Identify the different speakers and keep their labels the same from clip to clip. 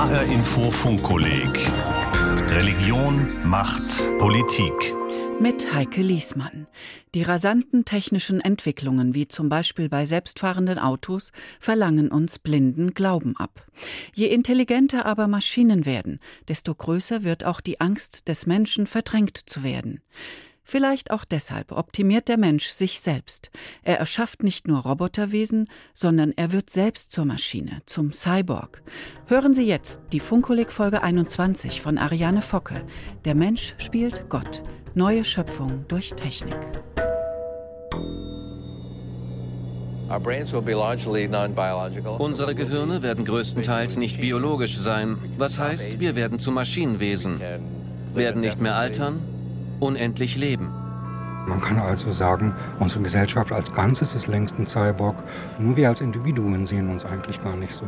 Speaker 1: HR Info Funkkolleg Religion, Macht, Politik.
Speaker 2: Mit Heike Liesmann. Die rasanten technischen Entwicklungen, wie zum Beispiel bei selbstfahrenden Autos, verlangen uns blinden Glauben ab. Je intelligenter aber Maschinen werden, desto größer wird auch die Angst des Menschen verdrängt zu werden. Vielleicht auch deshalb optimiert der Mensch sich selbst. Er erschafft nicht nur Roboterwesen, sondern er wird selbst zur Maschine, zum Cyborg. Hören Sie jetzt die Funkolik Folge 21 von Ariane Focke. Der Mensch spielt Gott. Neue Schöpfung durch Technik.
Speaker 3: Unsere Gehirne werden größtenteils nicht biologisch sein. Was heißt, wir werden zu Maschinenwesen. Werden nicht mehr altern, unendlich leben.
Speaker 4: Man kann also sagen, unsere Gesellschaft als Ganzes ist längst ein Cyborg. Nur wir als Individuen sehen uns eigentlich gar nicht so.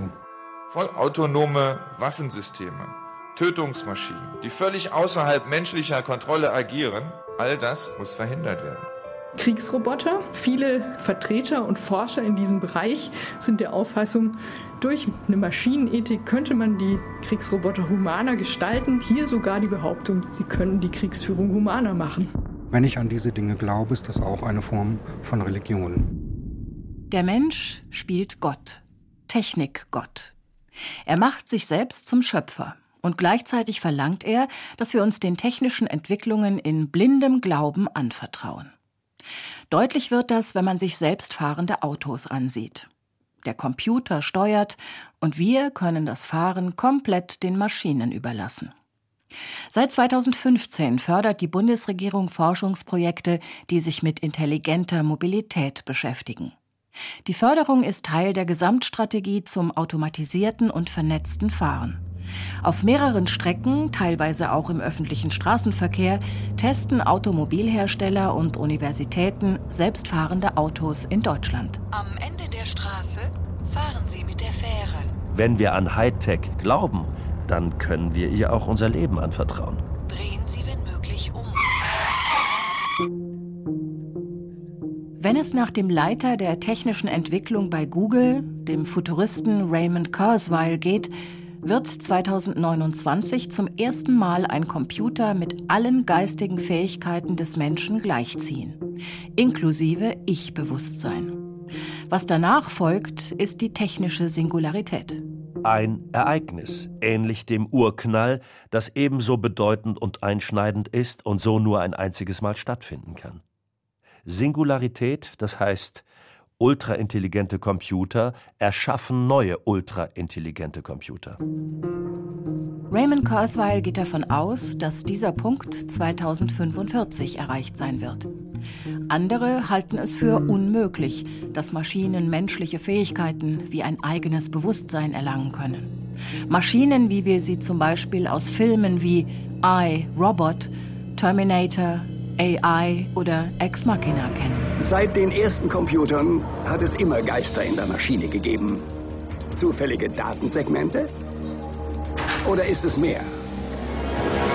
Speaker 5: Vollautonome Waffensysteme, Tötungsmaschinen, die völlig außerhalb menschlicher Kontrolle agieren, all das muss verhindert werden.
Speaker 6: Kriegsroboter. Viele Vertreter und Forscher in diesem Bereich sind der Auffassung, durch eine Maschinenethik könnte man die Kriegsroboter humaner gestalten. Hier sogar die Behauptung, sie können die Kriegsführung humaner machen.
Speaker 4: Wenn ich an diese Dinge glaube, ist das auch eine Form von Religion.
Speaker 2: Der Mensch spielt Gott, Technikgott. Er macht sich selbst zum Schöpfer. Und gleichzeitig verlangt er, dass wir uns den technischen Entwicklungen in blindem Glauben anvertrauen. Deutlich wird das, wenn man sich selbstfahrende Autos ansieht. Der Computer steuert und wir können das Fahren komplett den Maschinen überlassen. Seit 2015 fördert die Bundesregierung Forschungsprojekte, die sich mit intelligenter Mobilität beschäftigen. Die Förderung ist Teil der Gesamtstrategie zum automatisierten und vernetzten Fahren. Auf mehreren Strecken, teilweise auch im öffentlichen Straßenverkehr, testen Automobilhersteller und Universitäten selbstfahrende Autos in Deutschland.
Speaker 7: Am Ende der Straße fahren Sie mit der Fähre.
Speaker 8: Wenn wir an Hightech glauben, dann können wir ihr auch unser Leben anvertrauen.
Speaker 7: Drehen Sie, wenn möglich, um.
Speaker 2: Wenn es nach dem Leiter der technischen Entwicklung bei Google, dem Futuristen Raymond Kurzweil, geht, wird 2029 zum ersten Mal ein Computer mit allen geistigen Fähigkeiten des Menschen gleichziehen, inklusive Ich-Bewusstsein. Was danach folgt, ist die technische Singularität.
Speaker 8: Ein Ereignis, ähnlich dem Urknall, das ebenso bedeutend und einschneidend ist und so nur ein einziges Mal stattfinden kann. Singularität, das heißt, ultraintelligente Computer erschaffen neue ultraintelligente Computer.
Speaker 2: Raymond Kurzweil geht davon aus, dass dieser Punkt 2045 erreicht sein wird. Andere halten es für unmöglich, dass Maschinen menschliche Fähigkeiten wie ein eigenes Bewusstsein erlangen können. Maschinen, wie wir sie zum Beispiel aus Filmen wie I, Robot, Terminator, AI oder Ex Machina kennen.
Speaker 9: Seit den ersten Computern hat es immer Geister in der Maschine gegeben. Zufällige Datensegmente? Oder ist es mehr?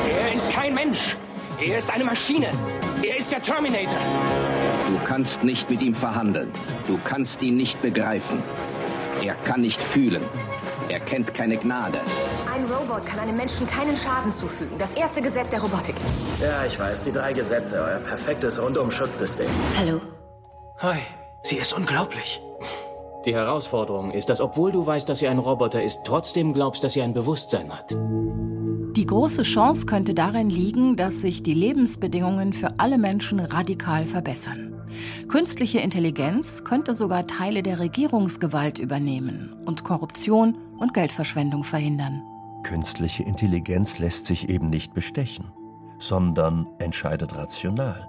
Speaker 10: Er ist kein Mensch. Er ist eine Maschine. Er ist der Terminator.
Speaker 9: Du kannst nicht mit ihm verhandeln. Du kannst ihn nicht begreifen. Er kann nicht fühlen. Er kennt keine Gnade.
Speaker 11: Ein Robot kann einem Menschen keinen Schaden zufügen. Das erste Gesetz der Robotik.
Speaker 12: Ja, ich weiß, die drei Gesetze, euer perfektes Rundum-Schutzding.
Speaker 11: Hallo.
Speaker 12: Hi, sie ist unglaublich. Die Herausforderung ist, dass obwohl du weißt, dass sie ein Roboter ist, trotzdem glaubst, dass sie ein Bewusstsein hat.
Speaker 2: Die große Chance könnte darin liegen, dass sich die Lebensbedingungen für alle Menschen radikal verbessern. Künstliche Intelligenz könnte sogar Teile der Regierungsgewalt übernehmen und Korruption und Geldverschwendung verhindern.
Speaker 8: Künstliche Intelligenz lässt sich eben nicht bestechen, sondern entscheidet rational,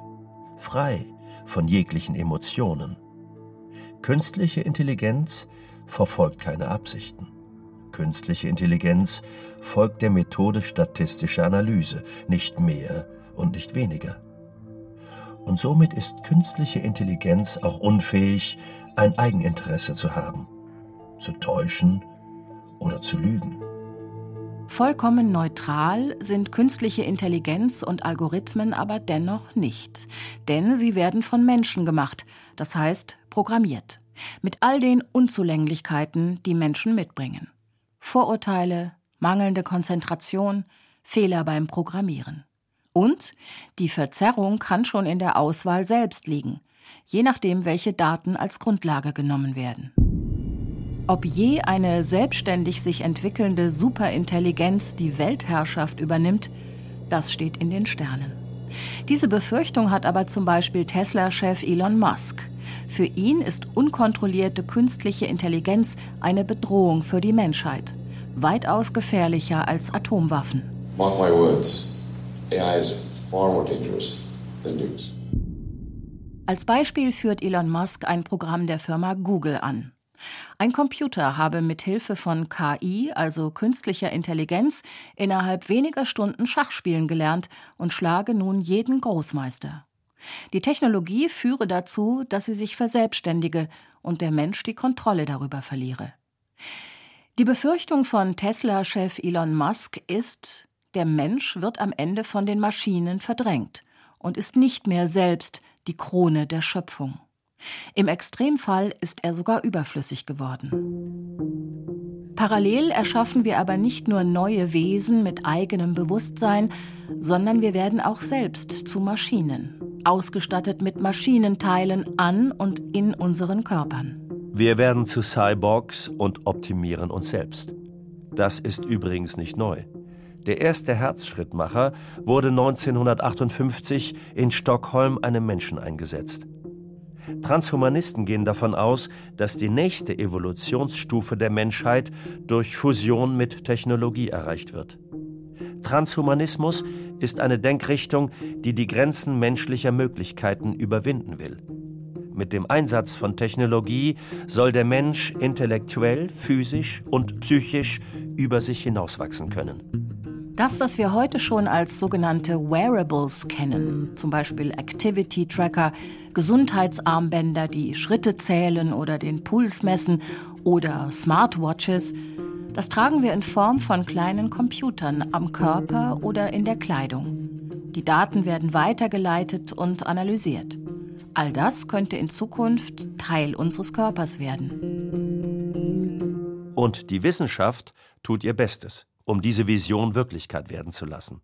Speaker 8: frei von jeglichen Emotionen. Künstliche Intelligenz verfolgt keine Absichten. Künstliche Intelligenz folgt der Methode statistischer Analyse, nicht mehr und nicht weniger. Und somit ist künstliche Intelligenz auch unfähig, ein Eigeninteresse zu haben, zu täuschen oder zu lügen.
Speaker 2: Vollkommen neutral sind künstliche Intelligenz und Algorithmen aber dennoch nicht, denn sie werden von Menschen gemacht, das heißt programmiert, mit all den Unzulänglichkeiten, die Menschen mitbringen. Vorurteile, mangelnde Konzentration, Fehler beim Programmieren. Und die Verzerrung kann schon in der Auswahl selbst liegen, je nachdem, welche Daten als Grundlage genommen werden. Ob je eine selbstständig sich entwickelnde Superintelligenz die Weltherrschaft übernimmt, das steht in den Sternen. Diese Befürchtung hat aber zum Beispiel Tesla-Chef Elon Musk. Für ihn ist unkontrollierte künstliche Intelligenz eine Bedrohung für die Menschheit, weitaus gefährlicher als Atomwaffen. Mark my words, AI is far more dangerous than nukes. Als Beispiel führt Elon Musk ein Programm der Firma Google an. Ein Computer habe mit Hilfe von KI, also künstlicher Intelligenz, innerhalb weniger Stunden Schach spielen gelernt und schlage nun jeden Großmeister. Die Technologie führe dazu, dass sie sich verselbstständige und der Mensch die Kontrolle darüber verliere. Die Befürchtung von Tesla-Chef Elon Musk ist, der Mensch wird am Ende von den Maschinen verdrängt und ist nicht mehr selbst die Krone der Schöpfung. Im Extremfall ist er sogar überflüssig geworden. Parallel erschaffen wir aber nicht nur neue Wesen mit eigenem Bewusstsein, sondern wir werden auch selbst zu Maschinen, ausgestattet mit Maschinenteilen an und in unseren Körpern.
Speaker 8: Wir werden zu Cyborgs und optimieren uns selbst. Das ist übrigens nicht neu. Der erste Herzschrittmacher wurde 1958 in Stockholm einem Menschen eingesetzt. Transhumanisten gehen davon aus, dass die nächste Evolutionsstufe der Menschheit durch Fusion mit Technologie erreicht wird. Transhumanismus ist eine Denkrichtung, die die Grenzen menschlicher Möglichkeiten überwinden will. Mit dem Einsatz von Technologie soll der Mensch intellektuell, physisch und psychisch über sich hinauswachsen können.
Speaker 2: Das, was wir heute schon als sogenannte Wearables kennen, zum Beispiel Activity Tracker, Gesundheitsarmbänder, die Schritte zählen oder den Puls messen oder Smartwatches, das tragen wir in Form von kleinen Computern am Körper oder in der Kleidung. Die Daten werden weitergeleitet und analysiert. All das könnte in Zukunft Teil unseres Körpers werden.
Speaker 8: Und die Wissenschaft tut ihr Bestes um diese Vision Wirklichkeit werden zu lassen.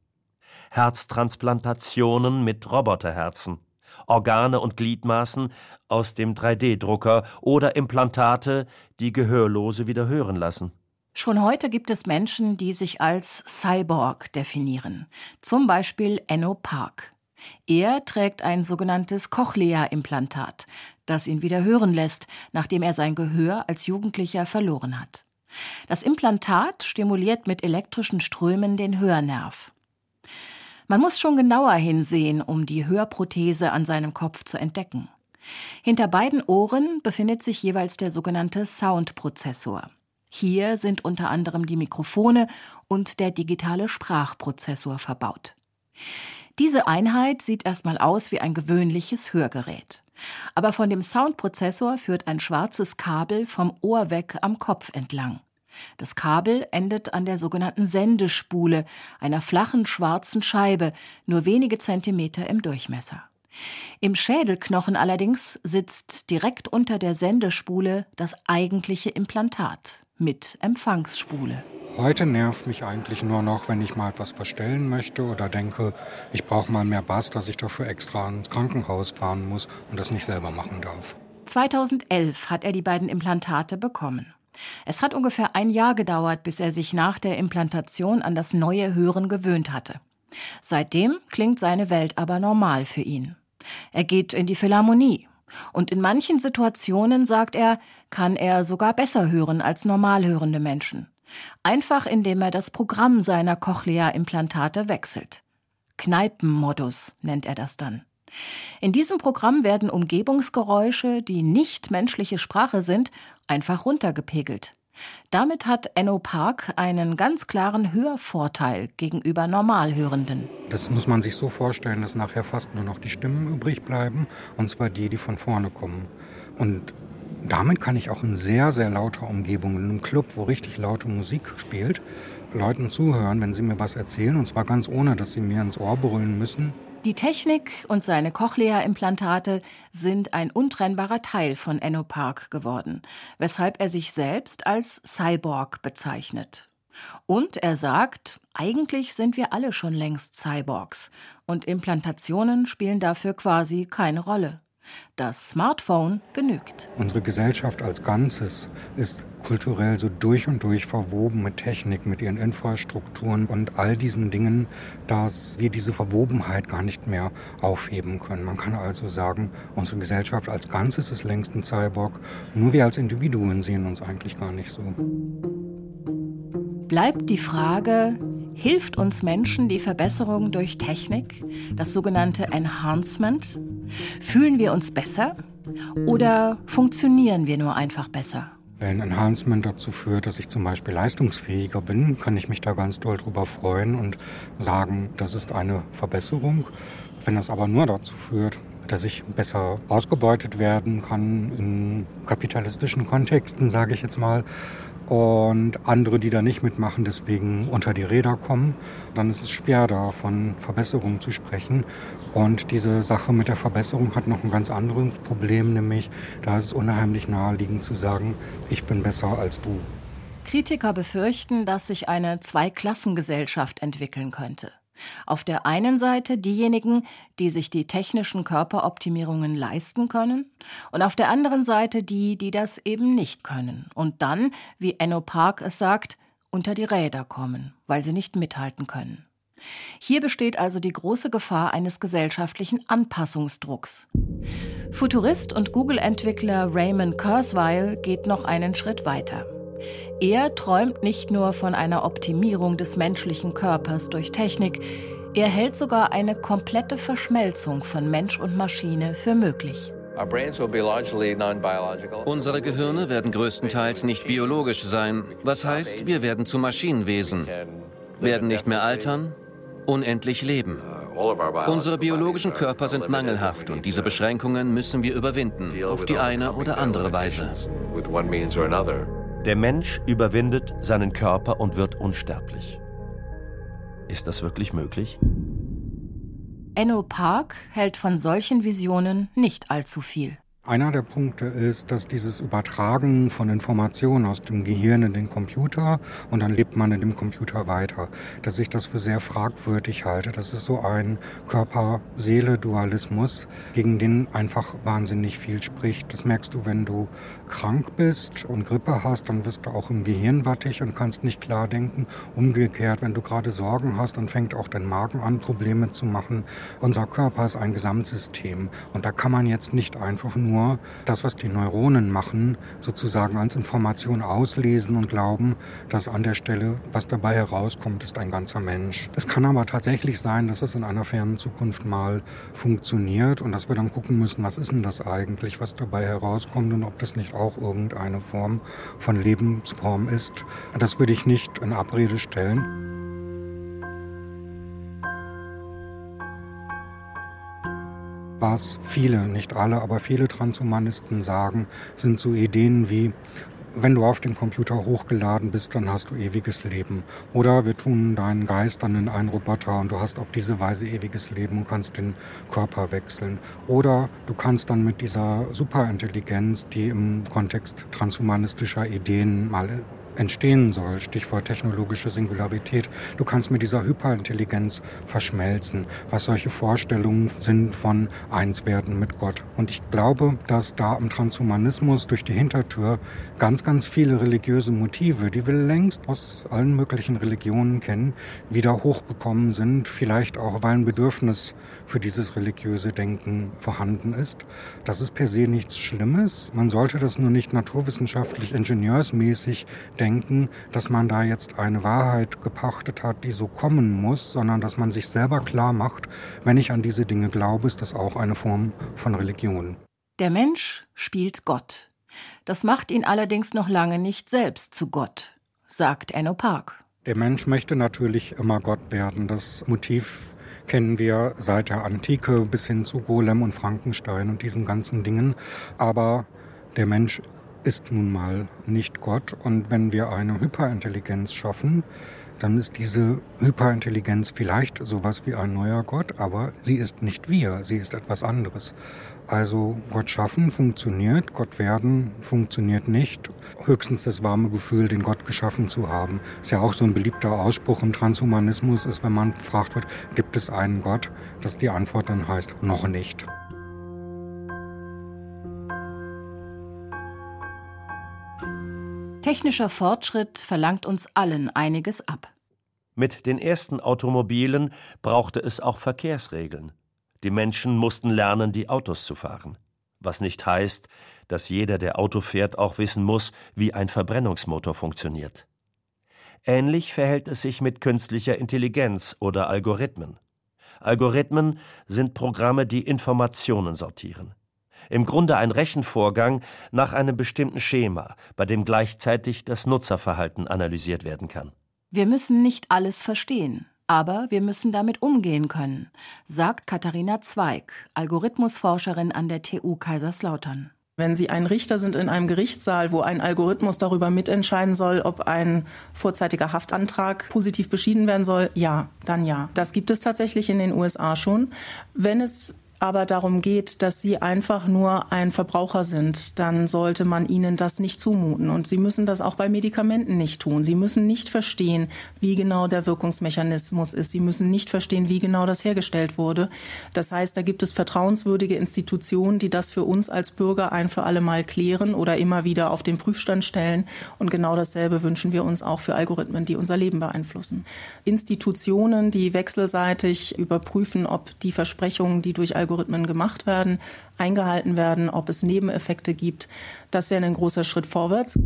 Speaker 8: Herztransplantationen mit Roboterherzen, Organe und Gliedmaßen aus dem 3D-Drucker oder Implantate, die Gehörlose wieder hören lassen.
Speaker 2: Schon heute gibt es Menschen, die sich als Cyborg definieren, zum Beispiel Enno Park. Er trägt ein sogenanntes Cochlea-Implantat, das ihn wieder hören lässt, nachdem er sein Gehör als Jugendlicher verloren hat. Das Implantat stimuliert mit elektrischen Strömen den Hörnerv. Man muss schon genauer hinsehen, um die Hörprothese an seinem Kopf zu entdecken. Hinter beiden Ohren befindet sich jeweils der sogenannte Soundprozessor. Hier sind unter anderem die Mikrofone und der digitale Sprachprozessor verbaut. Diese Einheit sieht erstmal aus wie ein gewöhnliches Hörgerät. Aber von dem Soundprozessor führt ein schwarzes Kabel vom Ohr weg am Kopf entlang. Das Kabel endet an der sogenannten Sendespule, einer flachen schwarzen Scheibe, nur wenige Zentimeter im Durchmesser. Im Schädelknochen allerdings sitzt direkt unter der Sendespule das eigentliche Implantat mit Empfangsspule.
Speaker 4: Heute nervt mich eigentlich nur noch, wenn ich mal etwas verstellen möchte oder denke, ich brauche mal mehr Bass, dass ich dafür extra ins Krankenhaus fahren muss und das nicht selber machen darf.
Speaker 2: 2011 hat er die beiden Implantate bekommen. Es hat ungefähr ein Jahr gedauert, bis er sich nach der Implantation an das neue Hören gewöhnt hatte. Seitdem klingt seine Welt aber normal für ihn. Er geht in die Philharmonie. Und in manchen Situationen, sagt er, kann er sogar besser hören als normal hörende Menschen. Einfach indem er das Programm seiner Cochlea-Implantate wechselt. Kneipenmodus nennt er das dann. In diesem Programm werden Umgebungsgeräusche, die nicht menschliche Sprache sind, einfach runtergepegelt. Damit hat Enno Park einen ganz klaren Hörvorteil gegenüber Normalhörenden.
Speaker 4: Das muss man sich so vorstellen, dass nachher fast nur noch die Stimmen übrig bleiben, und zwar die, die von vorne kommen. Und damit kann ich auch in sehr, sehr lauter Umgebung, in einem Club, wo richtig laute Musik spielt, Leuten zuhören, wenn sie mir was erzählen, und zwar ganz ohne, dass sie mir ins Ohr brüllen müssen.
Speaker 2: Die Technik und seine Cochlea-Implantate sind ein untrennbarer Teil von Enno Park geworden, weshalb er sich selbst als Cyborg bezeichnet. Und er sagt, eigentlich sind wir alle schon längst Cyborgs und Implantationen spielen dafür quasi keine Rolle. Das Smartphone genügt.
Speaker 4: Unsere Gesellschaft als Ganzes ist kulturell so durch und durch verwoben mit Technik, mit ihren Infrastrukturen und all diesen Dingen, dass wir diese Verwobenheit gar nicht mehr aufheben können. Man kann also sagen, unsere Gesellschaft als Ganzes ist längst ein Cyborg, nur wir als Individuen sehen uns eigentlich gar nicht so.
Speaker 2: Bleibt die Frage, hilft uns Menschen die Verbesserung durch Technik, das sogenannte Enhancement? Fühlen wir uns besser oder funktionieren wir nur einfach besser?
Speaker 4: Wenn Enhancement dazu führt, dass ich zum Beispiel leistungsfähiger bin, kann ich mich da ganz doll drüber freuen und sagen, das ist eine Verbesserung. Wenn das aber nur dazu führt, dass ich besser ausgebeutet werden kann in kapitalistischen Kontexten, sage ich jetzt mal, und andere, die da nicht mitmachen, deswegen unter die Räder kommen, dann ist es schwer, da von Verbesserungen zu sprechen. Und diese Sache mit der Verbesserung hat noch ein ganz anderes Problem, nämlich da ist es unheimlich naheliegend zu sagen, ich bin besser als du.
Speaker 2: Kritiker befürchten, dass sich eine Zweiklassengesellschaft entwickeln könnte. Auf der einen Seite diejenigen, die sich die technischen Körperoptimierungen leisten können, und auf der anderen Seite die, die das eben nicht können und dann, wie Enno Park es sagt, unter die Räder kommen, weil sie nicht mithalten können. Hier besteht also die große Gefahr eines gesellschaftlichen Anpassungsdrucks. Futurist und Google-Entwickler Raymond Kurzweil geht noch einen Schritt weiter. Er träumt nicht nur von einer Optimierung des menschlichen Körpers durch Technik, er hält sogar eine komplette Verschmelzung von Mensch und Maschine für möglich.
Speaker 3: Unsere Gehirne werden größtenteils nicht biologisch sein. Was heißt, wir werden zu Maschinenwesen, werden nicht mehr altern, unendlich leben. Unsere biologischen Körper sind mangelhaft und diese Beschränkungen müssen wir überwinden, auf die eine oder andere Weise.
Speaker 8: Der Mensch überwindet seinen Körper und wird unsterblich. Ist das wirklich möglich?
Speaker 2: Enno Park hält von solchen Visionen nicht allzu viel.
Speaker 4: Einer der Punkte ist, dass dieses Übertragen von Informationen aus dem Gehirn in den Computer und dann lebt man in dem Computer weiter, dass ich das für sehr fragwürdig halte. Das ist so ein Körper-Seele-Dualismus, gegen den einfach wahnsinnig viel spricht. Das merkst du, wenn du krank bist und Grippe hast, dann wirst du auch im Gehirn wattig und kannst nicht klar denken. Umgekehrt, wenn du gerade Sorgen hast, dann fängt auch dein Magen an, Probleme zu machen. Unser Körper ist ein Gesamtsystem und da kann man jetzt nicht einfach nur nur das, was die Neuronen machen, sozusagen als Information auslesen und glauben, dass an der Stelle, was dabei herauskommt, ist ein ganzer Mensch. Es kann aber tatsächlich sein, dass es in einer fernen Zukunft mal funktioniert und dass wir dann gucken müssen, was ist denn das eigentlich, was dabei herauskommt und ob das nicht auch irgendeine Form von Lebensform ist. Das würde ich nicht in Abrede stellen. Was viele, nicht alle, aber viele Transhumanisten sagen, sind so Ideen wie, wenn du auf den Computer hochgeladen bist, dann hast du ewiges Leben. Oder wir tun deinen Geist dann in einen Roboter und du hast auf diese Weise ewiges Leben und kannst den Körper wechseln. Oder du kannst dann mit dieser Superintelligenz, die im Kontext transhumanistischer Ideen mal entstehen soll, Stichwort technologische Singularität. Du kannst mit dieser Hyperintelligenz verschmelzen, was solche Vorstellungen sind von Einswerden mit Gott. Und ich glaube, dass da im Transhumanismus durch die Hintertür ganz, ganz viele religiöse Motive, die wir längst aus allen möglichen Religionen kennen, wieder hochgekommen sind, vielleicht auch, weil ein Bedürfnis für dieses religiöse Denken vorhanden ist. Das ist per se nichts Schlimmes. Man sollte das nur nicht naturwissenschaftlich, ingenieursmäßig denken denken, dass man da jetzt eine Wahrheit gepachtet hat, die so kommen muss, sondern dass man sich selber klar macht, wenn ich an diese Dinge glaube, ist das auch eine Form von Religion.
Speaker 2: Der Mensch spielt Gott. Das macht ihn allerdings noch lange nicht selbst zu Gott, sagt Enno Park.
Speaker 4: Der Mensch möchte natürlich immer Gott werden. Das Motiv kennen wir seit der Antike bis hin zu Golem und Frankenstein und diesen ganzen Dingen. Aber der Mensch ist nun mal nicht Gott. Und wenn wir eine Hyperintelligenz schaffen, dann ist diese Hyperintelligenz vielleicht sowas wie ein neuer Gott, aber sie ist nicht wir, sie ist etwas anderes. Also Gott schaffen funktioniert, Gott werden funktioniert nicht. Höchstens das warme Gefühl, den Gott geschaffen zu haben. Ist ja auch so ein beliebter Ausspruch im Transhumanismus, ist, wenn man gefragt wird, gibt es einen Gott, dass die Antwort dann heißt, noch nicht.
Speaker 2: Technischer Fortschritt verlangt uns allen einiges ab.
Speaker 8: Mit den ersten Automobilen brauchte es auch Verkehrsregeln. Die Menschen mussten lernen, die Autos zu fahren. Was nicht heißt, dass jeder, der Auto fährt, auch wissen muss, wie ein Verbrennungsmotor funktioniert. Ähnlich verhält es sich mit künstlicher Intelligenz oder Algorithmen. Algorithmen sind Programme, die Informationen sortieren. Im Grunde ein Rechenvorgang nach einem bestimmten Schema, bei dem gleichzeitig das Nutzerverhalten analysiert werden kann.
Speaker 2: Wir müssen nicht alles verstehen, aber wir müssen damit umgehen können, sagt Katharina Zweig, Algorithmusforscherin an der TU Kaiserslautern.
Speaker 13: Wenn Sie ein Richter sind in einem Gerichtssaal, wo ein Algorithmus darüber mitentscheiden soll, ob ein vorzeitiger Haftantrag positiv beschieden werden soll, ja, dann ja. Das gibt es tatsächlich in den USA schon. Wenn es aber darum geht, dass sie einfach nur ein Verbraucher sind, dann sollte man ihnen das nicht zumuten. Und sie müssen das auch bei Medikamenten nicht tun. Sie müssen nicht verstehen, wie genau der Wirkungsmechanismus ist. Sie müssen nicht verstehen, wie genau das hergestellt wurde. Das heißt, da gibt es vertrauenswürdige Institutionen, die das für uns als Bürger ein für alle Mal klären oder immer wieder auf den Prüfstand stellen. Und genau dasselbe wünschen wir uns auch für Algorithmen, die unser Leben beeinflussen. Institutionen, die wechselseitig überprüfen, ob die Versprechungen, die durch Algorithmen Algorithmen gemacht werden, eingehalten werden, ob es Nebeneffekte gibt. Das wäre ein großer Schritt vorwärts.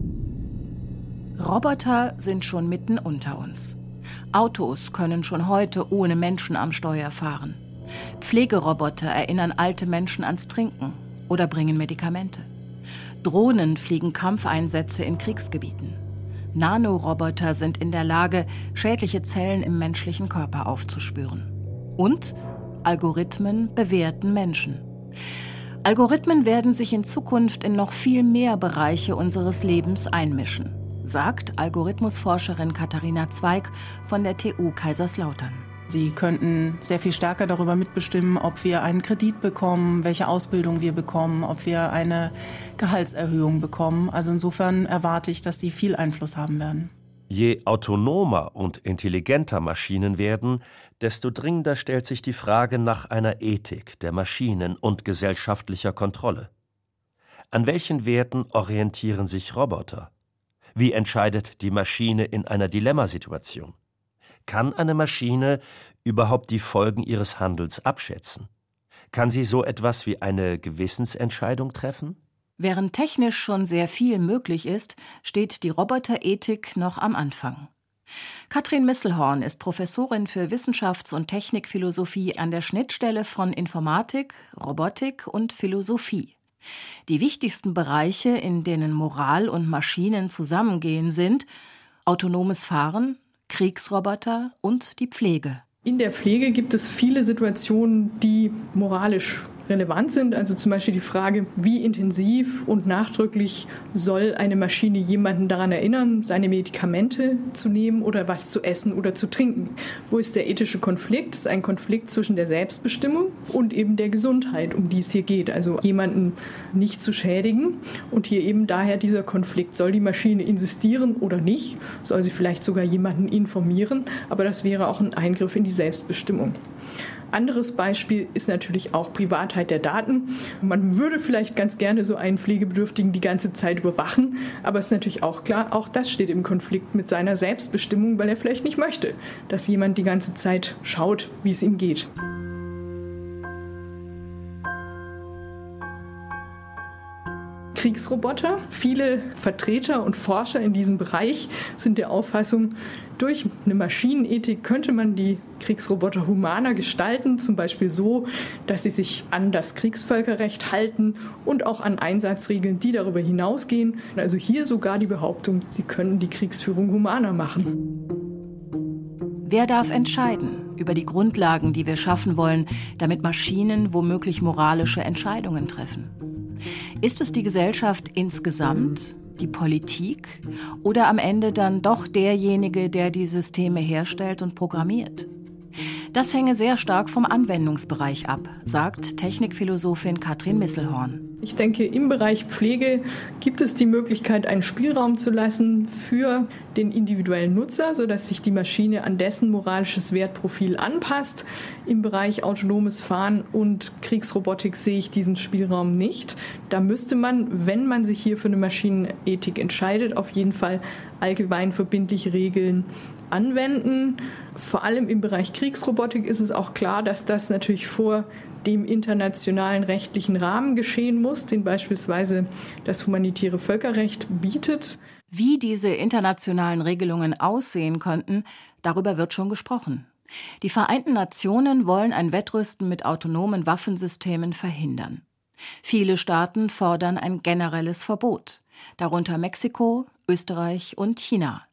Speaker 2: Roboter sind schon mitten unter uns. Autos können schon heute ohne Menschen am Steuer fahren. Pflegeroboter erinnern alte Menschen ans Trinken oder bringen Medikamente. Drohnen fliegen Kampfeinsätze in Kriegsgebieten. Nanoroboter sind in der Lage, schädliche Zellen im menschlichen Körper aufzuspüren. Und Algorithmen bewerten Menschen. Algorithmen werden sich in Zukunft in noch viel mehr Bereiche unseres Lebens einmischen, sagt Algorithmusforscherin Katharina Zweig von der TU Kaiserslautern.
Speaker 13: Sie könnten sehr viel stärker darüber mitbestimmen, ob wir einen Kredit bekommen, welche Ausbildung wir bekommen, ob wir eine Gehaltserhöhung bekommen. Also insofern erwarte ich, dass sie viel Einfluss haben werden.
Speaker 8: Je autonomer und intelligenter Maschinen werden, desto dringender stellt sich die Frage nach einer Ethik der Maschinen und gesellschaftlicher Kontrolle. An welchen Werten orientieren sich Roboter? Wie entscheidet die Maschine in einer Dilemmasituation? Kann eine Maschine überhaupt die Folgen ihres Handels abschätzen? Kann sie so etwas wie eine Gewissensentscheidung treffen?
Speaker 2: Während technisch schon sehr viel möglich ist, steht die Roboterethik noch am Anfang. Katrin Misselhorn ist Professorin für Wissenschafts- und Technikphilosophie an der Schnittstelle von Informatik, Robotik und Philosophie. Die wichtigsten Bereiche, in denen Moral und Maschinen zusammengehen, sind autonomes Fahren, Kriegsroboter und die Pflege.
Speaker 6: In der Pflege gibt es viele Situationen, die moralisch relevant sind. Also zum Beispiel die Frage, wie intensiv und nachdrücklich soll eine Maschine jemanden daran erinnern, seine Medikamente zu nehmen oder was zu essen oder zu trinken. Wo ist der ethische Konflikt? Das ist ein Konflikt zwischen der Selbstbestimmung und eben der Gesundheit, um die es hier geht. Also jemanden nicht zu schädigen. Und hier eben daher dieser Konflikt. Soll die Maschine insistieren oder nicht? Soll sie vielleicht sogar jemanden informieren? Aber das wäre auch ein Eingriff in die Selbstbestimmung. Anderes Beispiel ist natürlich auch Privatheit der Daten. Man würde vielleicht ganz gerne so einen Pflegebedürftigen die ganze Zeit überwachen, aber es ist natürlich auch klar, auch das steht im Konflikt mit seiner Selbstbestimmung, weil er vielleicht nicht möchte, dass jemand die ganze Zeit schaut, wie es ihm geht. Kriegsroboter. Viele Vertreter und Forscher in diesem Bereich sind der Auffassung, durch eine Maschinenethik könnte man die Kriegsroboter humaner gestalten, zum Beispiel so, dass sie sich an das Kriegsvölkerrecht halten und auch an Einsatzregeln, die darüber hinausgehen. Also hier sogar die Behauptung, sie können die Kriegsführung humaner machen.
Speaker 2: Wer darf entscheiden über die Grundlagen, die wir schaffen wollen, damit Maschinen womöglich moralische Entscheidungen treffen? Ist es die Gesellschaft insgesamt, die Politik oder am Ende dann doch derjenige, der die Systeme herstellt und programmiert? Das hänge sehr stark vom Anwendungsbereich ab, sagt Technikphilosophin Katrin Misselhorn.
Speaker 6: Ich denke, im Bereich Pflege gibt es die Möglichkeit, einen Spielraum zu lassen für den individuellen Nutzer, sodass sich die Maschine an dessen moralisches Wertprofil anpasst. Im Bereich autonomes Fahren und Kriegsrobotik sehe ich diesen Spielraum nicht. Da müsste man, wenn man sich hier für eine Maschinenethik entscheidet, auf jeden Fall allgemein verbindliche Regeln anwenden. Vor allem im Bereich Kriegsrobotik ist es auch klar, dass das natürlich vor dem internationalen rechtlichen Rahmen geschehen muss, den beispielsweise das humanitäre Völkerrecht bietet.
Speaker 2: Wie diese internationalen Regelungen aussehen könnten, darüber wird schon gesprochen. Die Vereinten Nationen wollen ein Wettrüsten mit autonomen Waffensystemen verhindern. Viele Staaten fordern ein generelles Verbot, darunter Mexiko, Österreich und China.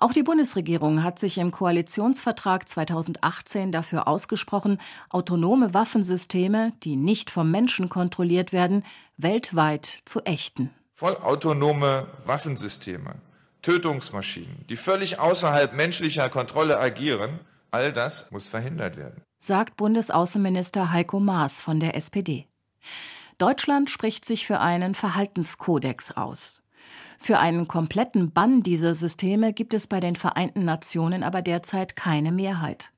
Speaker 2: Auch die Bundesregierung hat sich im Koalitionsvertrag 2018 dafür ausgesprochen, autonome Waffensysteme, die nicht vom Menschen kontrolliert werden, weltweit zu ächten.
Speaker 5: Vollautonome Waffensysteme, Tötungsmaschinen, die völlig außerhalb menschlicher Kontrolle agieren, all das muss verhindert werden,
Speaker 2: sagt Bundesaußenminister Heiko Maas von der SPD. Deutschland spricht sich für einen Verhaltenskodex aus. Für einen kompletten Bann dieser Systeme gibt es bei den Vereinten Nationen aber derzeit keine Mehrheit.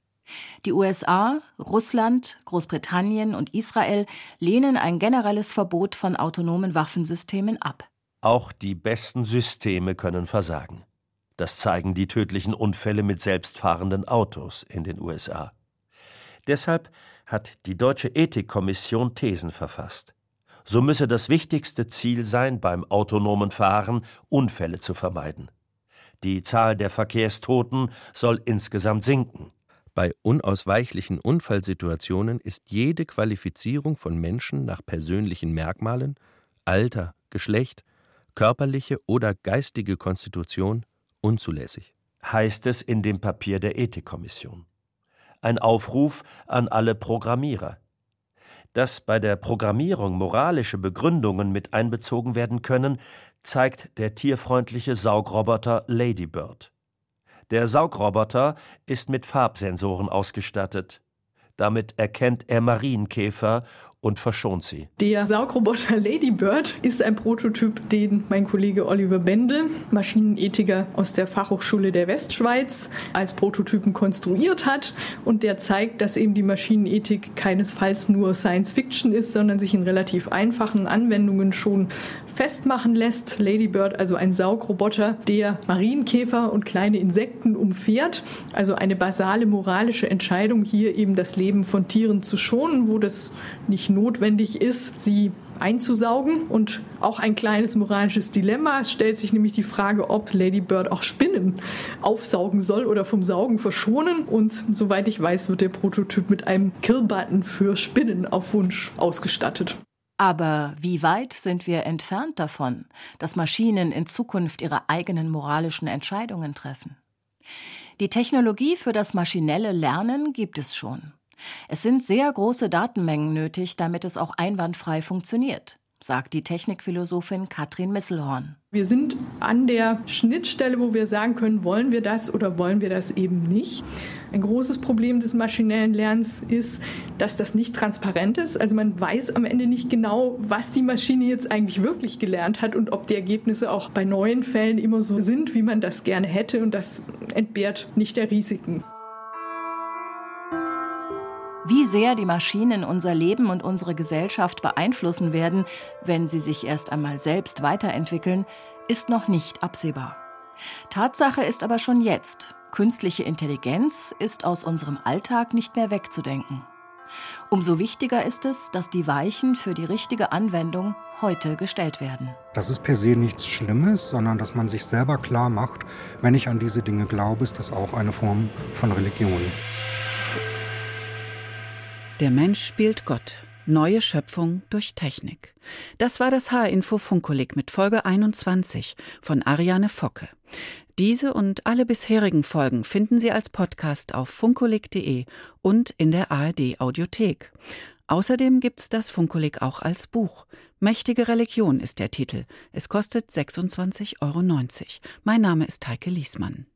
Speaker 2: Die USA, Russland, Großbritannien und Israel lehnen ein generelles Verbot von autonomen Waffensystemen ab.
Speaker 8: Auch die besten Systeme können versagen. Das zeigen die tödlichen Unfälle mit selbstfahrenden Autos in den USA. Deshalb hat die Deutsche Ethikkommission Thesen verfasst so müsse das wichtigste Ziel sein, beim autonomen Fahren Unfälle zu vermeiden. Die Zahl der Verkehrstoten soll insgesamt sinken.
Speaker 14: Bei unausweichlichen Unfallsituationen ist jede Qualifizierung von Menschen nach persönlichen Merkmalen, Alter, Geschlecht, körperliche oder geistige Konstitution unzulässig.
Speaker 8: Heißt es in dem Papier der Ethikkommission. Ein Aufruf an alle Programmierer. Dass bei der Programmierung moralische Begründungen mit einbezogen werden können, zeigt der tierfreundliche Saugroboter Ladybird. Der Saugroboter ist mit Farbsensoren ausgestattet. Damit erkennt er Marienkäfer und verschont sie.
Speaker 6: Der Saugroboter Ladybird ist ein Prototyp, den mein Kollege Oliver Bendel, Maschinenethiker aus der Fachhochschule der Westschweiz, als Prototypen konstruiert hat. Und der zeigt, dass eben die Maschinenethik keinesfalls nur Science Fiction ist, sondern sich in relativ einfachen Anwendungen schon festmachen lässt. Ladybird, also ein Saugroboter, der Marienkäfer und kleine Insekten umfährt. Also eine basale moralische Entscheidung, hier eben das Leben von Tieren zu schonen, wo das nicht notwendig ist, sie einzusaugen. Und auch ein kleines moralisches Dilemma. Es stellt sich nämlich die Frage, ob Lady Bird auch Spinnen aufsaugen soll oder vom Saugen verschonen. Und soweit ich weiß, wird der Prototyp mit einem Kill-Button für Spinnen auf Wunsch ausgestattet.
Speaker 2: Aber wie weit sind wir entfernt davon, dass Maschinen in Zukunft ihre eigenen moralischen Entscheidungen treffen? Die Technologie für das maschinelle Lernen gibt es schon. Es sind sehr große Datenmengen nötig, damit es auch einwandfrei funktioniert sagt die Technikphilosophin Katrin Misselhorn.
Speaker 6: Wir sind an der Schnittstelle, wo wir sagen können, wollen wir das oder wollen wir das eben nicht. Ein großes Problem des maschinellen Lernens ist, dass das nicht transparent ist. Also man weiß am Ende nicht genau, was die Maschine jetzt eigentlich wirklich gelernt hat und ob die Ergebnisse auch bei neuen Fällen immer so sind, wie man das gerne hätte. Und das entbehrt nicht der Risiken.
Speaker 2: Wie sehr die Maschinen unser Leben und unsere Gesellschaft beeinflussen werden, wenn sie sich erst einmal selbst weiterentwickeln, ist noch nicht absehbar. Tatsache ist aber schon jetzt, künstliche Intelligenz ist aus unserem Alltag nicht mehr wegzudenken. Umso wichtiger ist es, dass die Weichen für die richtige Anwendung heute gestellt werden.
Speaker 4: Das ist per se nichts Schlimmes, sondern dass man sich selber klar macht, wenn ich an diese Dinge glaube, ist das auch eine Form von Religion.
Speaker 15: Der Mensch spielt Gott. Neue Schöpfung durch Technik. Das war das H-Info Funkolik mit Folge 21 von Ariane Focke. Diese und alle bisherigen Folgen finden Sie als Podcast auf funkolik.de und in der ARD Audiothek. Außerdem gibt's das Funkkolleg auch als Buch. Mächtige Religion ist der Titel. Es kostet 26,90 Euro. Mein Name ist Heike Liesmann.